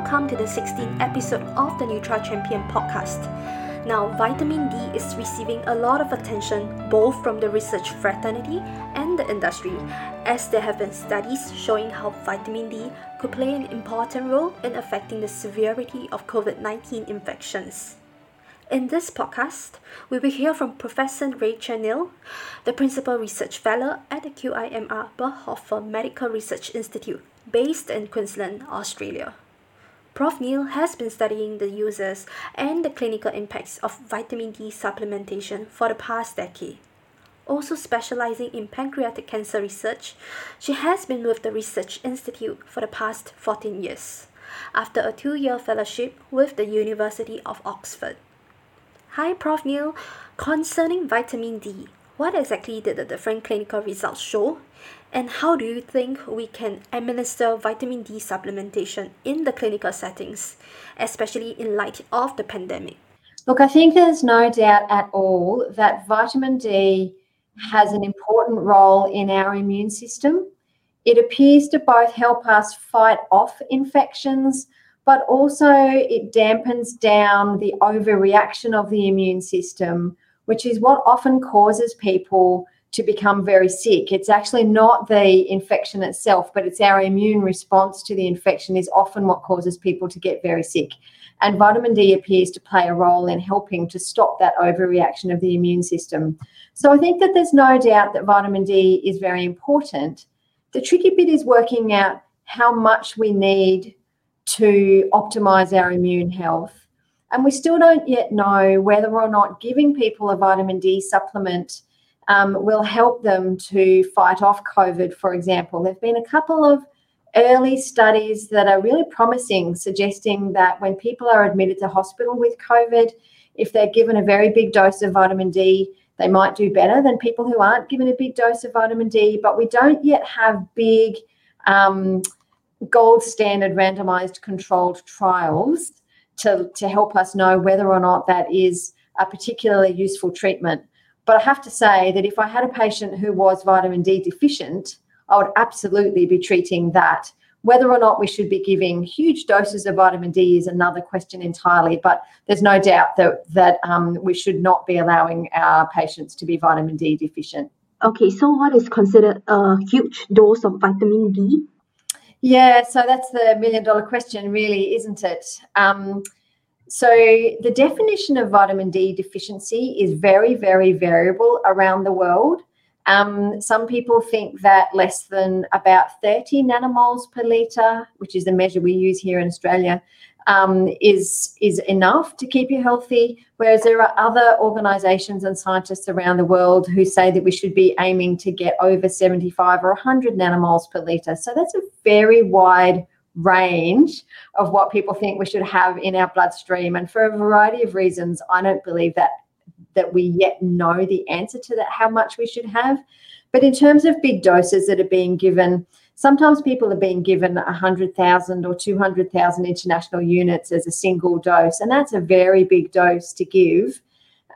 welcome to the 16th episode of the Nutra Champion podcast. Now, vitamin D is receiving a lot of attention both from the research fraternity and the industry, as there have been studies showing how vitamin D could play an important role in affecting the severity of COVID 19 infections. In this podcast, we will hear from Professor Rachel Neale, the Principal Research Fellow at the QIMR Berghofer Medical Research Institute, based in Queensland, Australia. Prof. Neale has been studying the uses and the clinical impacts of vitamin D supplementation for the past decade. Also specializing in pancreatic cancer research, she has been with the Research Institute for the past 14 years, after a two year fellowship with the University of Oxford. Hi, Prof. Neale. Concerning vitamin D, what exactly did the different clinical results show? And how do you think we can administer vitamin D supplementation in the clinical settings, especially in light of the pandemic? Look, I think there's no doubt at all that vitamin D has an important role in our immune system. It appears to both help us fight off infections, but also it dampens down the overreaction of the immune system, which is what often causes people to become very sick. It's actually not the infection itself, but it's our immune response to the infection is often what causes people to get very sick. And vitamin D appears to play a role in helping to stop that overreaction of the immune system. So I think that there's no doubt that vitamin D is very important. The tricky bit is working out how much we need to optimize our immune health. And we still don't yet know whether or not giving people a vitamin D supplement um, will help them to fight off COVID, for example. There have been a couple of early studies that are really promising, suggesting that when people are admitted to hospital with COVID, if they're given a very big dose of vitamin D, they might do better than people who aren't given a big dose of vitamin D. But we don't yet have big um, gold standard randomized controlled trials to, to help us know whether or not that is a particularly useful treatment. But I have to say that if I had a patient who was vitamin D deficient, I would absolutely be treating that. Whether or not we should be giving huge doses of vitamin D is another question entirely, but there's no doubt that, that um, we should not be allowing our patients to be vitamin D deficient. Okay, so what is considered a huge dose of vitamin D? Yeah, so that's the million dollar question, really, isn't it? Um, so, the definition of vitamin D deficiency is very, very variable around the world. Um, some people think that less than about 30 nanomoles per litre, which is the measure we use here in Australia, um, is is enough to keep you healthy. Whereas there are other organisations and scientists around the world who say that we should be aiming to get over 75 or 100 nanomoles per litre. So that's a very wide range of what people think we should have in our bloodstream. And for a variety of reasons i don't believe that that we yet know the answer to that how much we should have. But in terms of big doses that are being given sometimes people are being given 100,000 or 200,000 international units as a single dose and that's a very big dose to give.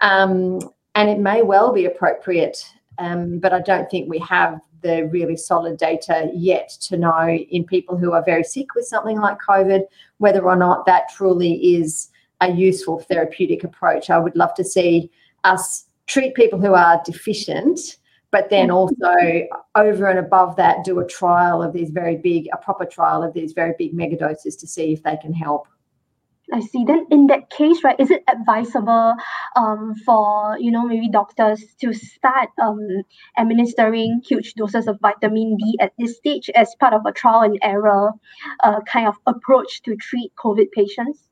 Um, and it may well be appropriate um, but i don't think we have the really solid data yet to know in people who are very sick with something like COVID whether or not that truly is a useful therapeutic approach. I would love to see us treat people who are deficient, but then mm-hmm. also over and above that, do a trial of these very big, a proper trial of these very big megadoses to see if they can help. I see. Then in that case, right, is it advisable um, for you know maybe doctors to start um, administering huge doses of vitamin D at this stage as part of a trial and error uh, kind of approach to treat COVID patients?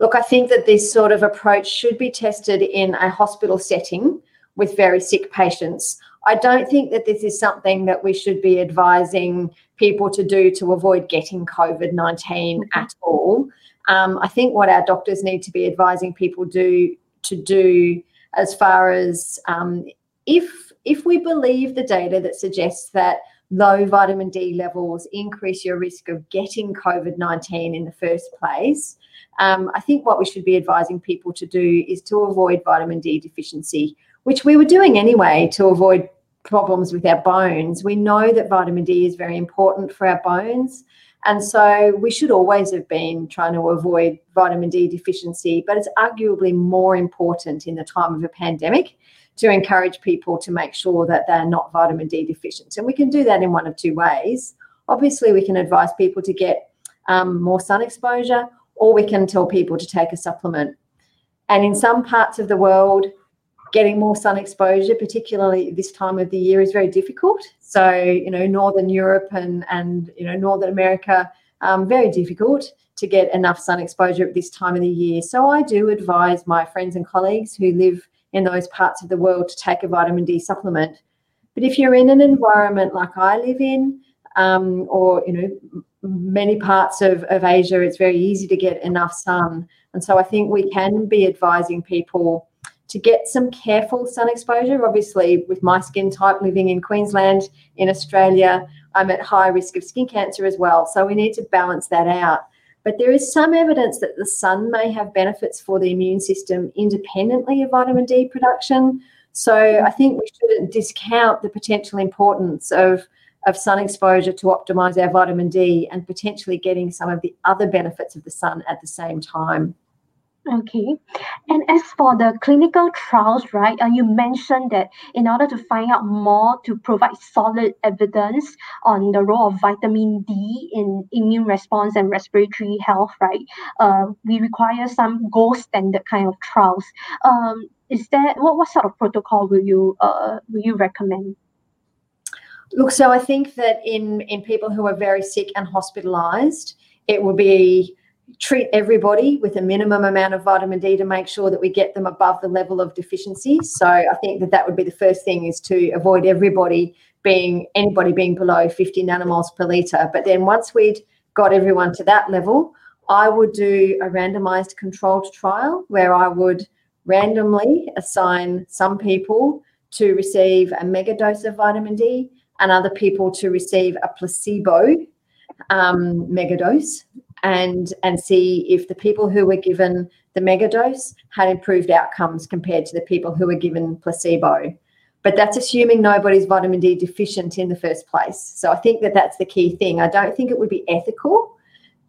Look, I think that this sort of approach should be tested in a hospital setting with very sick patients. I don't think that this is something that we should be advising people to do to avoid getting COVID 19 mm-hmm. at all. Um, I think what our doctors need to be advising people do to do as far as um, if if we believe the data that suggests that low vitamin D levels increase your risk of getting COVID 19 in the first place, um, I think what we should be advising people to do is to avoid vitamin D deficiency, which we were doing anyway to avoid problems with our bones. We know that vitamin D is very important for our bones. And so we should always have been trying to avoid vitamin D deficiency, but it's arguably more important in the time of a pandemic to encourage people to make sure that they're not vitamin D deficient. And we can do that in one of two ways. Obviously, we can advise people to get um, more sun exposure, or we can tell people to take a supplement. And in some parts of the world, getting more sun exposure, particularly this time of the year, is very difficult. So, you know, Northern Europe and, and you know, Northern America, um, very difficult to get enough sun exposure at this time of the year. So I do advise my friends and colleagues who live in those parts of the world to take a vitamin D supplement. But if you're in an environment like I live in, um, or you know, many parts of, of Asia, it's very easy to get enough sun. And so I think we can be advising people to get some careful sun exposure. Obviously, with my skin type living in Queensland, in Australia, I'm at high risk of skin cancer as well. So we need to balance that out. But there is some evidence that the sun may have benefits for the immune system independently of vitamin D production. So I think we shouldn't discount the potential importance of, of sun exposure to optimize our vitamin D and potentially getting some of the other benefits of the sun at the same time. Okay. And as for the clinical trials, right, uh, you mentioned that in order to find out more to provide solid evidence on the role of vitamin D in immune response and respiratory health, right, uh, we require some gold standard kind of trials. Um, is there what, what sort of protocol will you uh, will you recommend? Look, so I think that in in people who are very sick and hospitalized, it will be treat everybody with a minimum amount of vitamin D to make sure that we get them above the level of deficiency. So I think that that would be the first thing is to avoid everybody being anybody being below 50 nanomoles per liter. But then once we'd got everyone to that level, I would do a randomized controlled trial where I would randomly assign some people to receive a mega dose of vitamin D and other people to receive a placebo um, megadose and and see if the people who were given the mega dose had improved outcomes compared to the people who were given placebo. But that's assuming nobody's vitamin D deficient in the first place. So I think that that's the key thing. I don't think it would be ethical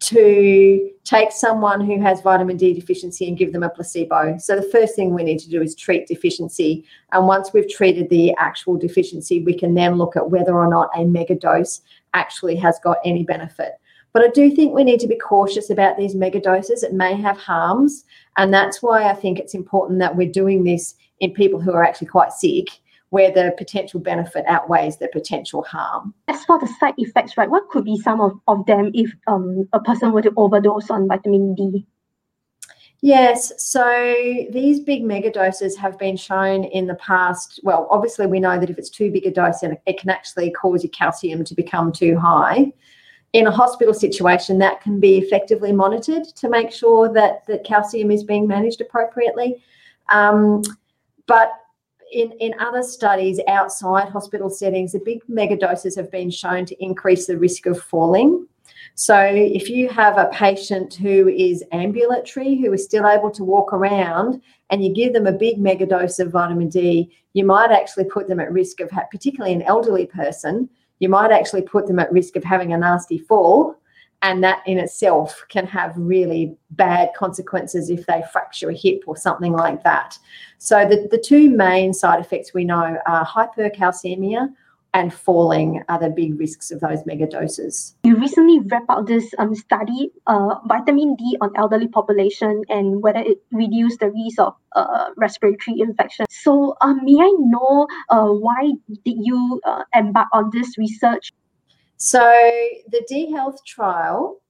to take someone who has vitamin D deficiency and give them a placebo. So the first thing we need to do is treat deficiency. And once we've treated the actual deficiency, we can then look at whether or not a mega dose actually has got any benefit. But I do think we need to be cautious about these mega doses. It may have harms. And that's why I think it's important that we're doing this in people who are actually quite sick, where the potential benefit outweighs the potential harm. As for the side effects, right, what could be some of, of them if um, a person were to overdose on vitamin D? Yes, so these big mega doses have been shown in the past. Well, obviously, we know that if it's too big a dose, it can actually cause your calcium to become too high in a hospital situation, that can be effectively monitored to make sure that the calcium is being managed appropriately. Um, but in, in other studies outside hospital settings, the big megadoses have been shown to increase the risk of falling. So if you have a patient who is ambulatory, who is still able to walk around, and you give them a big megadose of vitamin D, you might actually put them at risk of, particularly an elderly person, you might actually put them at risk of having a nasty fall. And that in itself can have really bad consequences if they fracture a hip or something like that. So, the, the two main side effects we know are hypercalcemia and falling are the big risks of those mega doses. You recently wrapped up this um, study, uh, vitamin D on elderly population and whether it reduced the risk of uh, respiratory infection. So um, may I know uh, why did you uh, embark on this research? So the D Health trial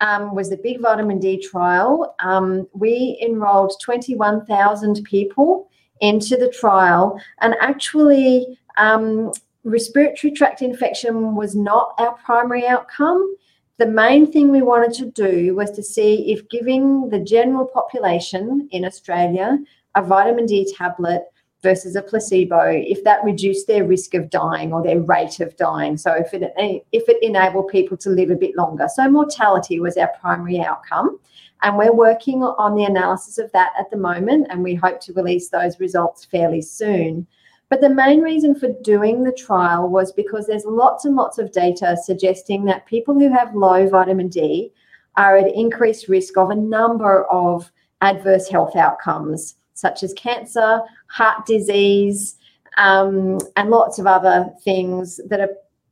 um, was the big vitamin D trial. Um, we enrolled 21,000 people into the trial and actually um, respiratory tract infection was not our primary outcome. The main thing we wanted to do was to see if giving the general population in Australia a vitamin D tablet versus a placebo, if that reduced their risk of dying or their rate of dying. So if it if it enabled people to live a bit longer. So mortality was our primary outcome. And we're working on the analysis of that at the moment, and we hope to release those results fairly soon. But the main reason for doing the trial was because there's lots and lots of data suggesting that people who have low vitamin D are at increased risk of a number of adverse health outcomes, such as cancer, heart disease, um, and lots of other things that are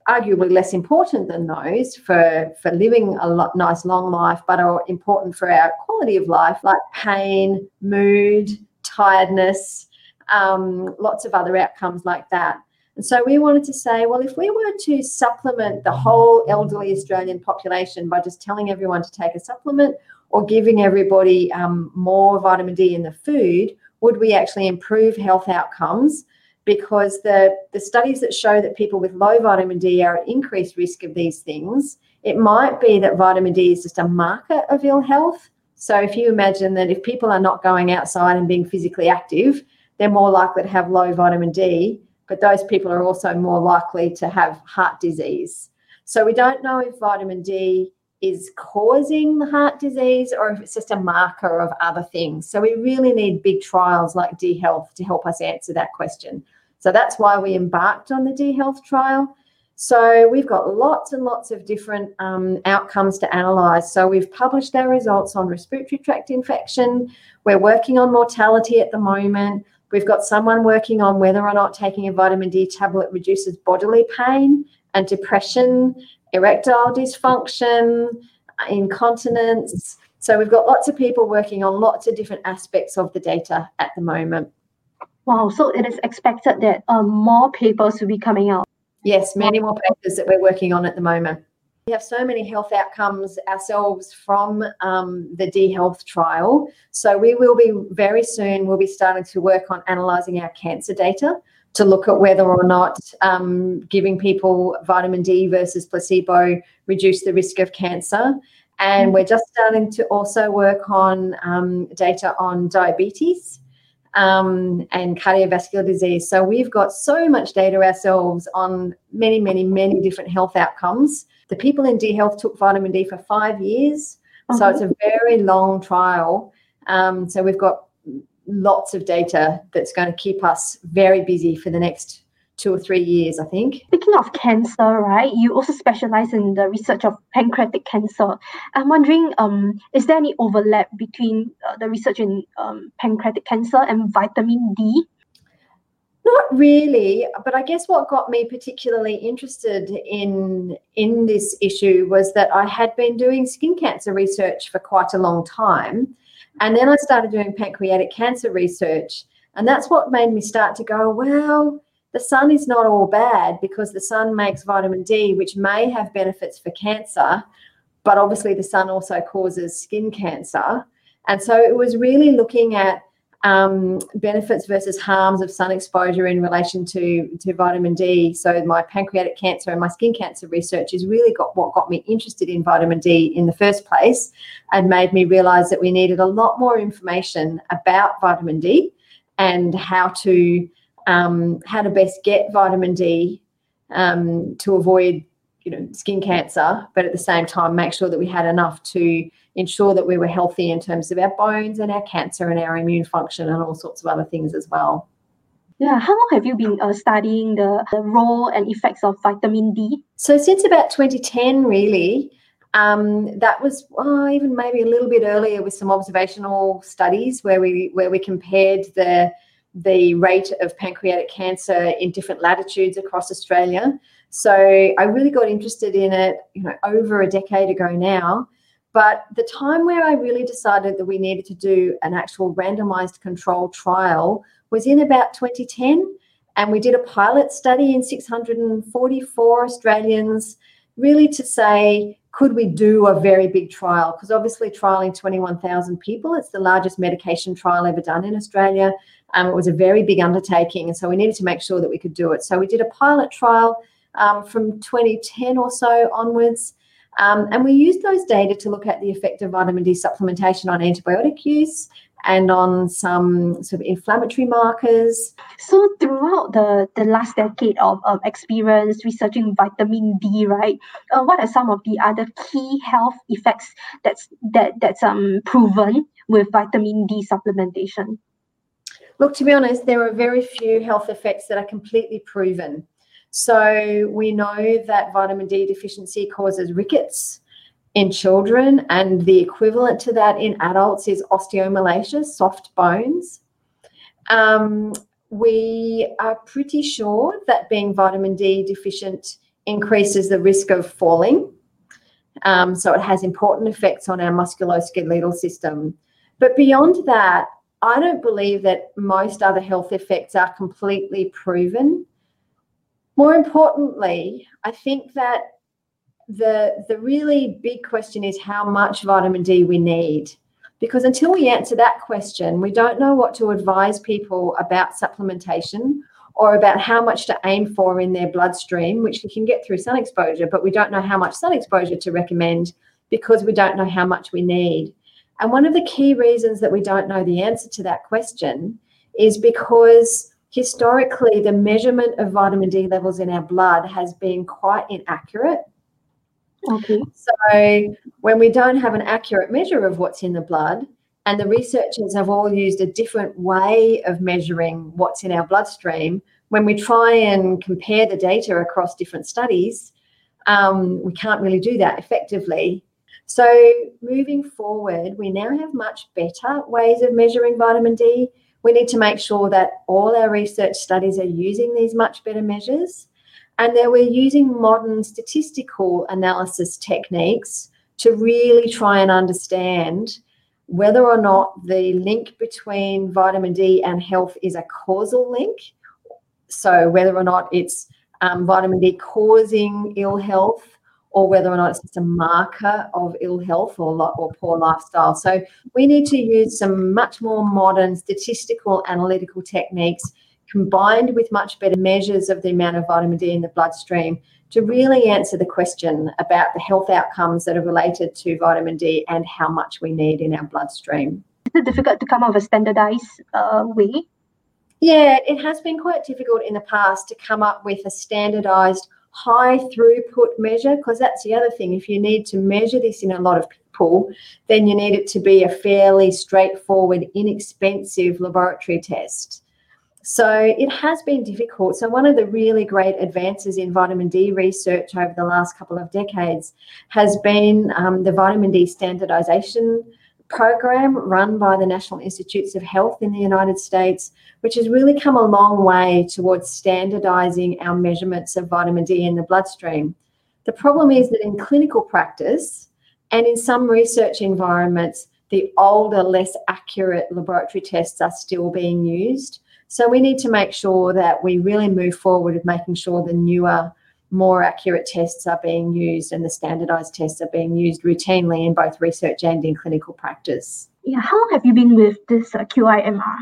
arguably less important than those for, for living a lot, nice long life, but are important for our quality of life, like pain, mood, tiredness, um, lots of other outcomes like that. And so we wanted to say, well, if we were to supplement the whole elderly Australian population by just telling everyone to take a supplement or giving everybody um, more vitamin D in the food, would we actually improve health outcomes? Because the, the studies that show that people with low vitamin D are at increased risk of these things, it might be that vitamin D is just a marker of ill health. So if you imagine that if people are not going outside and being physically active, they're more likely to have low vitamin D, but those people are also more likely to have heart disease. So we don't know if vitamin D is causing the heart disease or if it's just a marker of other things. So we really need big trials like D Health to help us answer that question. So that's why we embarked on the D Health trial. So we've got lots and lots of different um, outcomes to analyse. So we've published our results on respiratory tract infection. We're working on mortality at the moment. We've got someone working on whether or not taking a vitamin D tablet reduces bodily pain and depression, erectile dysfunction, incontinence. So we've got lots of people working on lots of different aspects of the data at the moment. Wow, so it is expected that um, more papers will be coming out. Yes, many more papers that we're working on at the moment. We have so many health outcomes ourselves from um, the D Health trial. So we will be very soon, we'll be starting to work on analysing our cancer data to look at whether or not um, giving people vitamin D versus placebo reduce the risk of cancer. And we're just starting to also work on um, data on diabetes um, and cardiovascular disease. So we've got so much data ourselves on many, many, many different health outcomes the people in D Health took vitamin D for five years. So uh-huh. it's a very long trial. Um, so we've got lots of data that's going to keep us very busy for the next two or three years, I think. Speaking of cancer, right, you also specialize in the research of pancreatic cancer. I'm wondering, um, is there any overlap between uh, the research in um, pancreatic cancer and vitamin D? Not really, but I guess what got me particularly interested in in this issue was that I had been doing skin cancer research for quite a long time, and then I started doing pancreatic cancer research, and that's what made me start to go, well, the sun is not all bad because the sun makes vitamin D, which may have benefits for cancer, but obviously the sun also causes skin cancer. And so it was really looking at um, benefits versus harms of sun exposure in relation to, to vitamin D. So my pancreatic cancer and my skin cancer research has really got what got me interested in vitamin D in the first place and made me realize that we needed a lot more information about vitamin D and how to um, how to best get vitamin D um, to avoid you know skin cancer, but at the same time make sure that we had enough to ensure that we were healthy in terms of our bones and our cancer and our immune function and all sorts of other things as well. Yeah, how long have you been uh, studying the, the role and effects of vitamin D? So since about 2010, really. Um, that was oh, even maybe a little bit earlier with some observational studies where we where we compared the the rate of pancreatic cancer in different latitudes across Australia. So I really got interested in it, you know, over a decade ago now. But the time where I really decided that we needed to do an actual randomized control trial was in about 2010. And we did a pilot study in 644 Australians, really to say, could we do a very big trial? Because obviously, trialing 21,000 people, it's the largest medication trial ever done in Australia. Um, it was a very big undertaking. And so we needed to make sure that we could do it. So we did a pilot trial um, from 2010 or so onwards. Um, and we used those data to look at the effect of vitamin D supplementation on antibiotic use and on some sort of inflammatory markers. So throughout the, the last decade of, of experience researching vitamin D, right, uh, what are some of the other key health effects that's that that's um proven with vitamin D supplementation? Look, to be honest, there are very few health effects that are completely proven. So we know that vitamin D deficiency causes rickets in children, and the equivalent to that in adults is osteomalacia, soft bones. Um, we are pretty sure that being vitamin D deficient increases the risk of falling. Um, so it has important effects on our musculoskeletal system. But beyond that, I don't believe that most other health effects are completely proven. More importantly, I think that the the really big question is how much vitamin D we need. Because until we answer that question, we don't know what to advise people about supplementation or about how much to aim for in their bloodstream, which we can get through sun exposure, but we don't know how much sun exposure to recommend because we don't know how much we need. And one of the key reasons that we don't know the answer to that question is because historically the measurement of vitamin D levels in our blood has been quite inaccurate. Okay. So when we don't have an accurate measure of what's in the blood, and the researchers have all used a different way of measuring what's in our bloodstream, when we try and compare the data across different studies, um, we can't really do that effectively. So, moving forward, we now have much better ways of measuring vitamin D. We need to make sure that all our research studies are using these much better measures and that we're using modern statistical analysis techniques to really try and understand whether or not the link between vitamin D and health is a causal link. So, whether or not it's um, vitamin D causing ill health or whether or not it's just a marker of ill health or, or poor lifestyle. So we need to use some much more modern statistical analytical techniques combined with much better measures of the amount of vitamin D in the bloodstream to really answer the question about the health outcomes that are related to vitamin D and how much we need in our bloodstream. Is it difficult to come up with a standardized uh, way? Yeah, it has been quite difficult in the past to come up with a standardized high throughput measure because that's the other thing. If you need to measure this in a lot of people, then you need it to be a fairly straightforward, inexpensive laboratory test. So it has been difficult. So, one of the really great advances in vitamin D research over the last couple of decades has been um, the vitamin D standardization program run by the National Institutes of Health in the United States, which has really come a long way towards standardizing our measurements of vitamin D in the bloodstream. The problem is that in clinical practice and in some research environments, the older, less accurate laboratory tests are still being used. So we need to make sure that we really move forward with making sure the newer more accurate tests are being used and the standardized tests are being used routinely in both research and in clinical practice. Yeah, how long have you been with this uh, QIMR?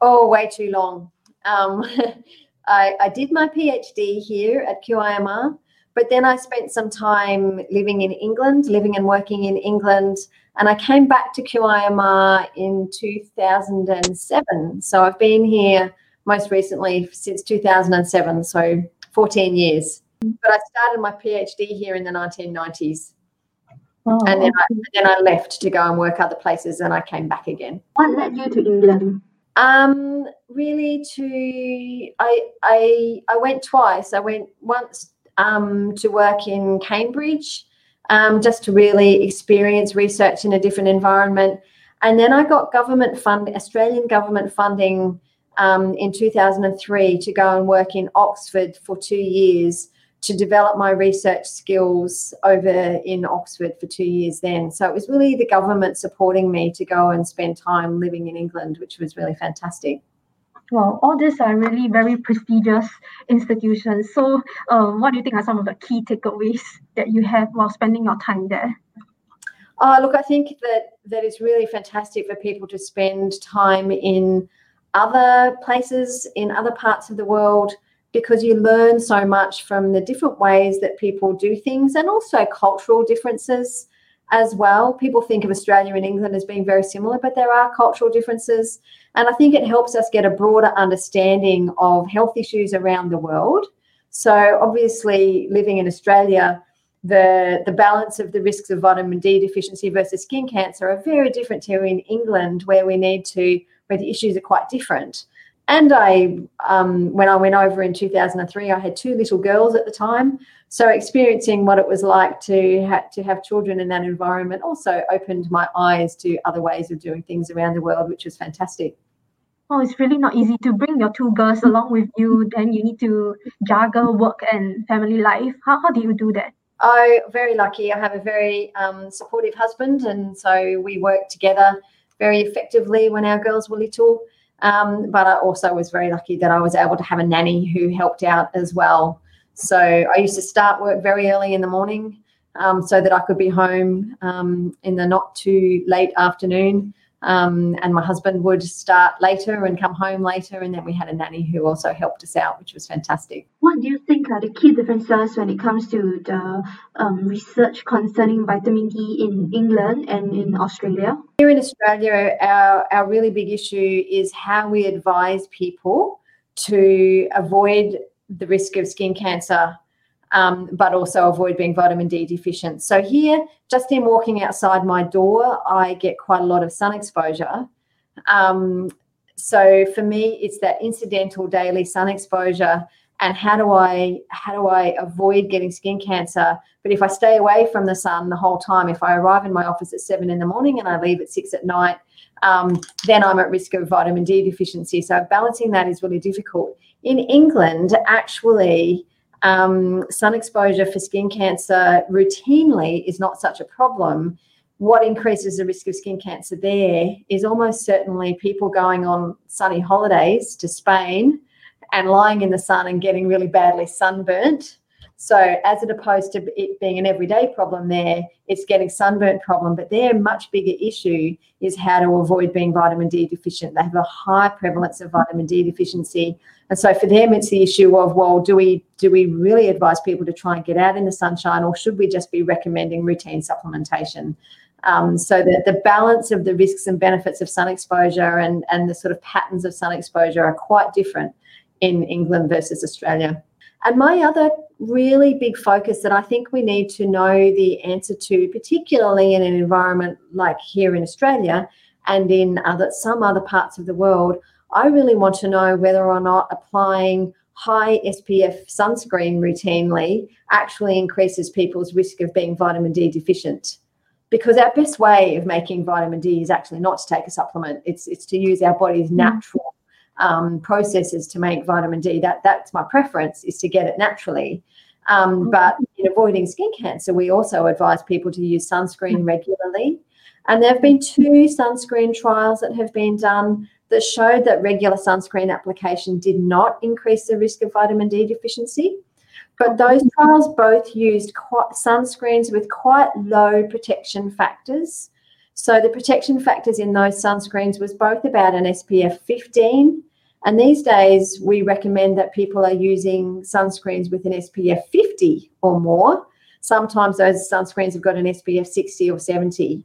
Oh, way too long. Um, I, I did my PhD here at QIMR, but then I spent some time living in England, living and working in England, and I came back to QIMR in 2007. So I've been here most recently since 2007. So 14 years. But I started my PhD here in the 1990s. Oh, and then. I, then I left to go and work other places and I came back again. What led you to England? Um, really to I I I went twice. I went once um, to work in Cambridge, um, just to really experience research in a different environment. And then I got government fund, Australian government funding um, in 2003 to go and work in Oxford for two years to develop my research skills over in Oxford for two years then. So it was really the government supporting me to go and spend time living in England, which was really fantastic. Well, all these are really very prestigious institutions. So, um, what do you think are some of the key takeaways that you have while spending your time there? Oh, look, I think that that is really fantastic for people to spend time in other places in other parts of the world because you learn so much from the different ways that people do things and also cultural differences as well. People think of Australia and England as being very similar, but there are cultural differences. And I think it helps us get a broader understanding of health issues around the world. So, obviously, living in Australia, the, the balance of the risks of vitamin D deficiency versus skin cancer are very different to in England, where we need to where the issues are quite different. And I, um, when I went over in 2003, I had two little girls at the time. So experiencing what it was like to ha- to have children in that environment also opened my eyes to other ways of doing things around the world, which was fantastic. Well, it's really not easy to bring your two girls along with you. Then you need to juggle work and family life. How, how do you do that? I very lucky. I have a very um, supportive husband, and so we work together very effectively when our girls were little. Um, but I also was very lucky that I was able to have a nanny who helped out as well. So I used to start work very early in the morning um, so that I could be home um, in the not too late afternoon. Um, and my husband would start later and come home later. And then we had a nanny who also helped us out, which was fantastic. What do you think are the key differences when it comes to the um, research concerning vitamin D in England and in Australia? Here in Australia, our, our really big issue is how we advise people to avoid the risk of skin cancer um, but also avoid being vitamin D deficient. So here, just in walking outside my door, I get quite a lot of sun exposure. Um, so for me, it's that incidental daily sun exposure and how do I how do I avoid getting skin cancer? But if I stay away from the sun the whole time, if I arrive in my office at seven in the morning and I leave at six at night, um, then I'm at risk of vitamin D deficiency. So balancing that is really difficult. In England, actually, um, sun exposure for skin cancer routinely is not such a problem. What increases the risk of skin cancer there is almost certainly people going on sunny holidays to Spain and lying in the sun and getting really badly sunburnt. So, as opposed to it being an everyday problem there, it's getting sunburnt problem. But their much bigger issue is how to avoid being vitamin D deficient. They have a high prevalence of vitamin D deficiency, and so for them, it's the issue of well, do we do we really advise people to try and get out in the sunshine, or should we just be recommending routine supplementation? Um, so that the balance of the risks and benefits of sun exposure and and the sort of patterns of sun exposure are quite different in England versus Australia. And my other really big focus that I think we need to know the answer to, particularly in an environment like here in Australia and in other some other parts of the world, I really want to know whether or not applying high SPF sunscreen routinely actually increases people's risk of being vitamin D deficient. Because our best way of making vitamin D is actually not to take a supplement. It's it's to use our body's mm. natural um, processes to make vitamin D. That that's my preference is to get it naturally. Um, mm. but in avoiding skin cancer, we also advise people to use sunscreen regularly. And there have been two sunscreen trials that have been done that showed that regular sunscreen application did not increase the risk of vitamin D deficiency. But those trials both used sunscreens with quite low protection factors. So the protection factors in those sunscreens was both about an SPF 15 and these days, we recommend that people are using sunscreens with an SPF 50 or more. Sometimes those sunscreens have got an SPF 60 or 70.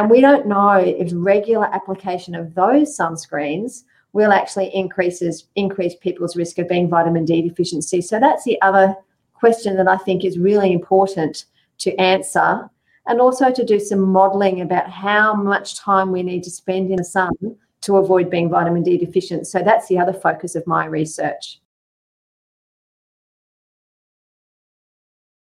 And we don't know if regular application of those sunscreens will actually increases increase people's risk of being vitamin D deficiency. So that's the other question that I think is really important to answer and also to do some modeling about how much time we need to spend in the sun to avoid being vitamin D deficient. So that's the other focus of my research.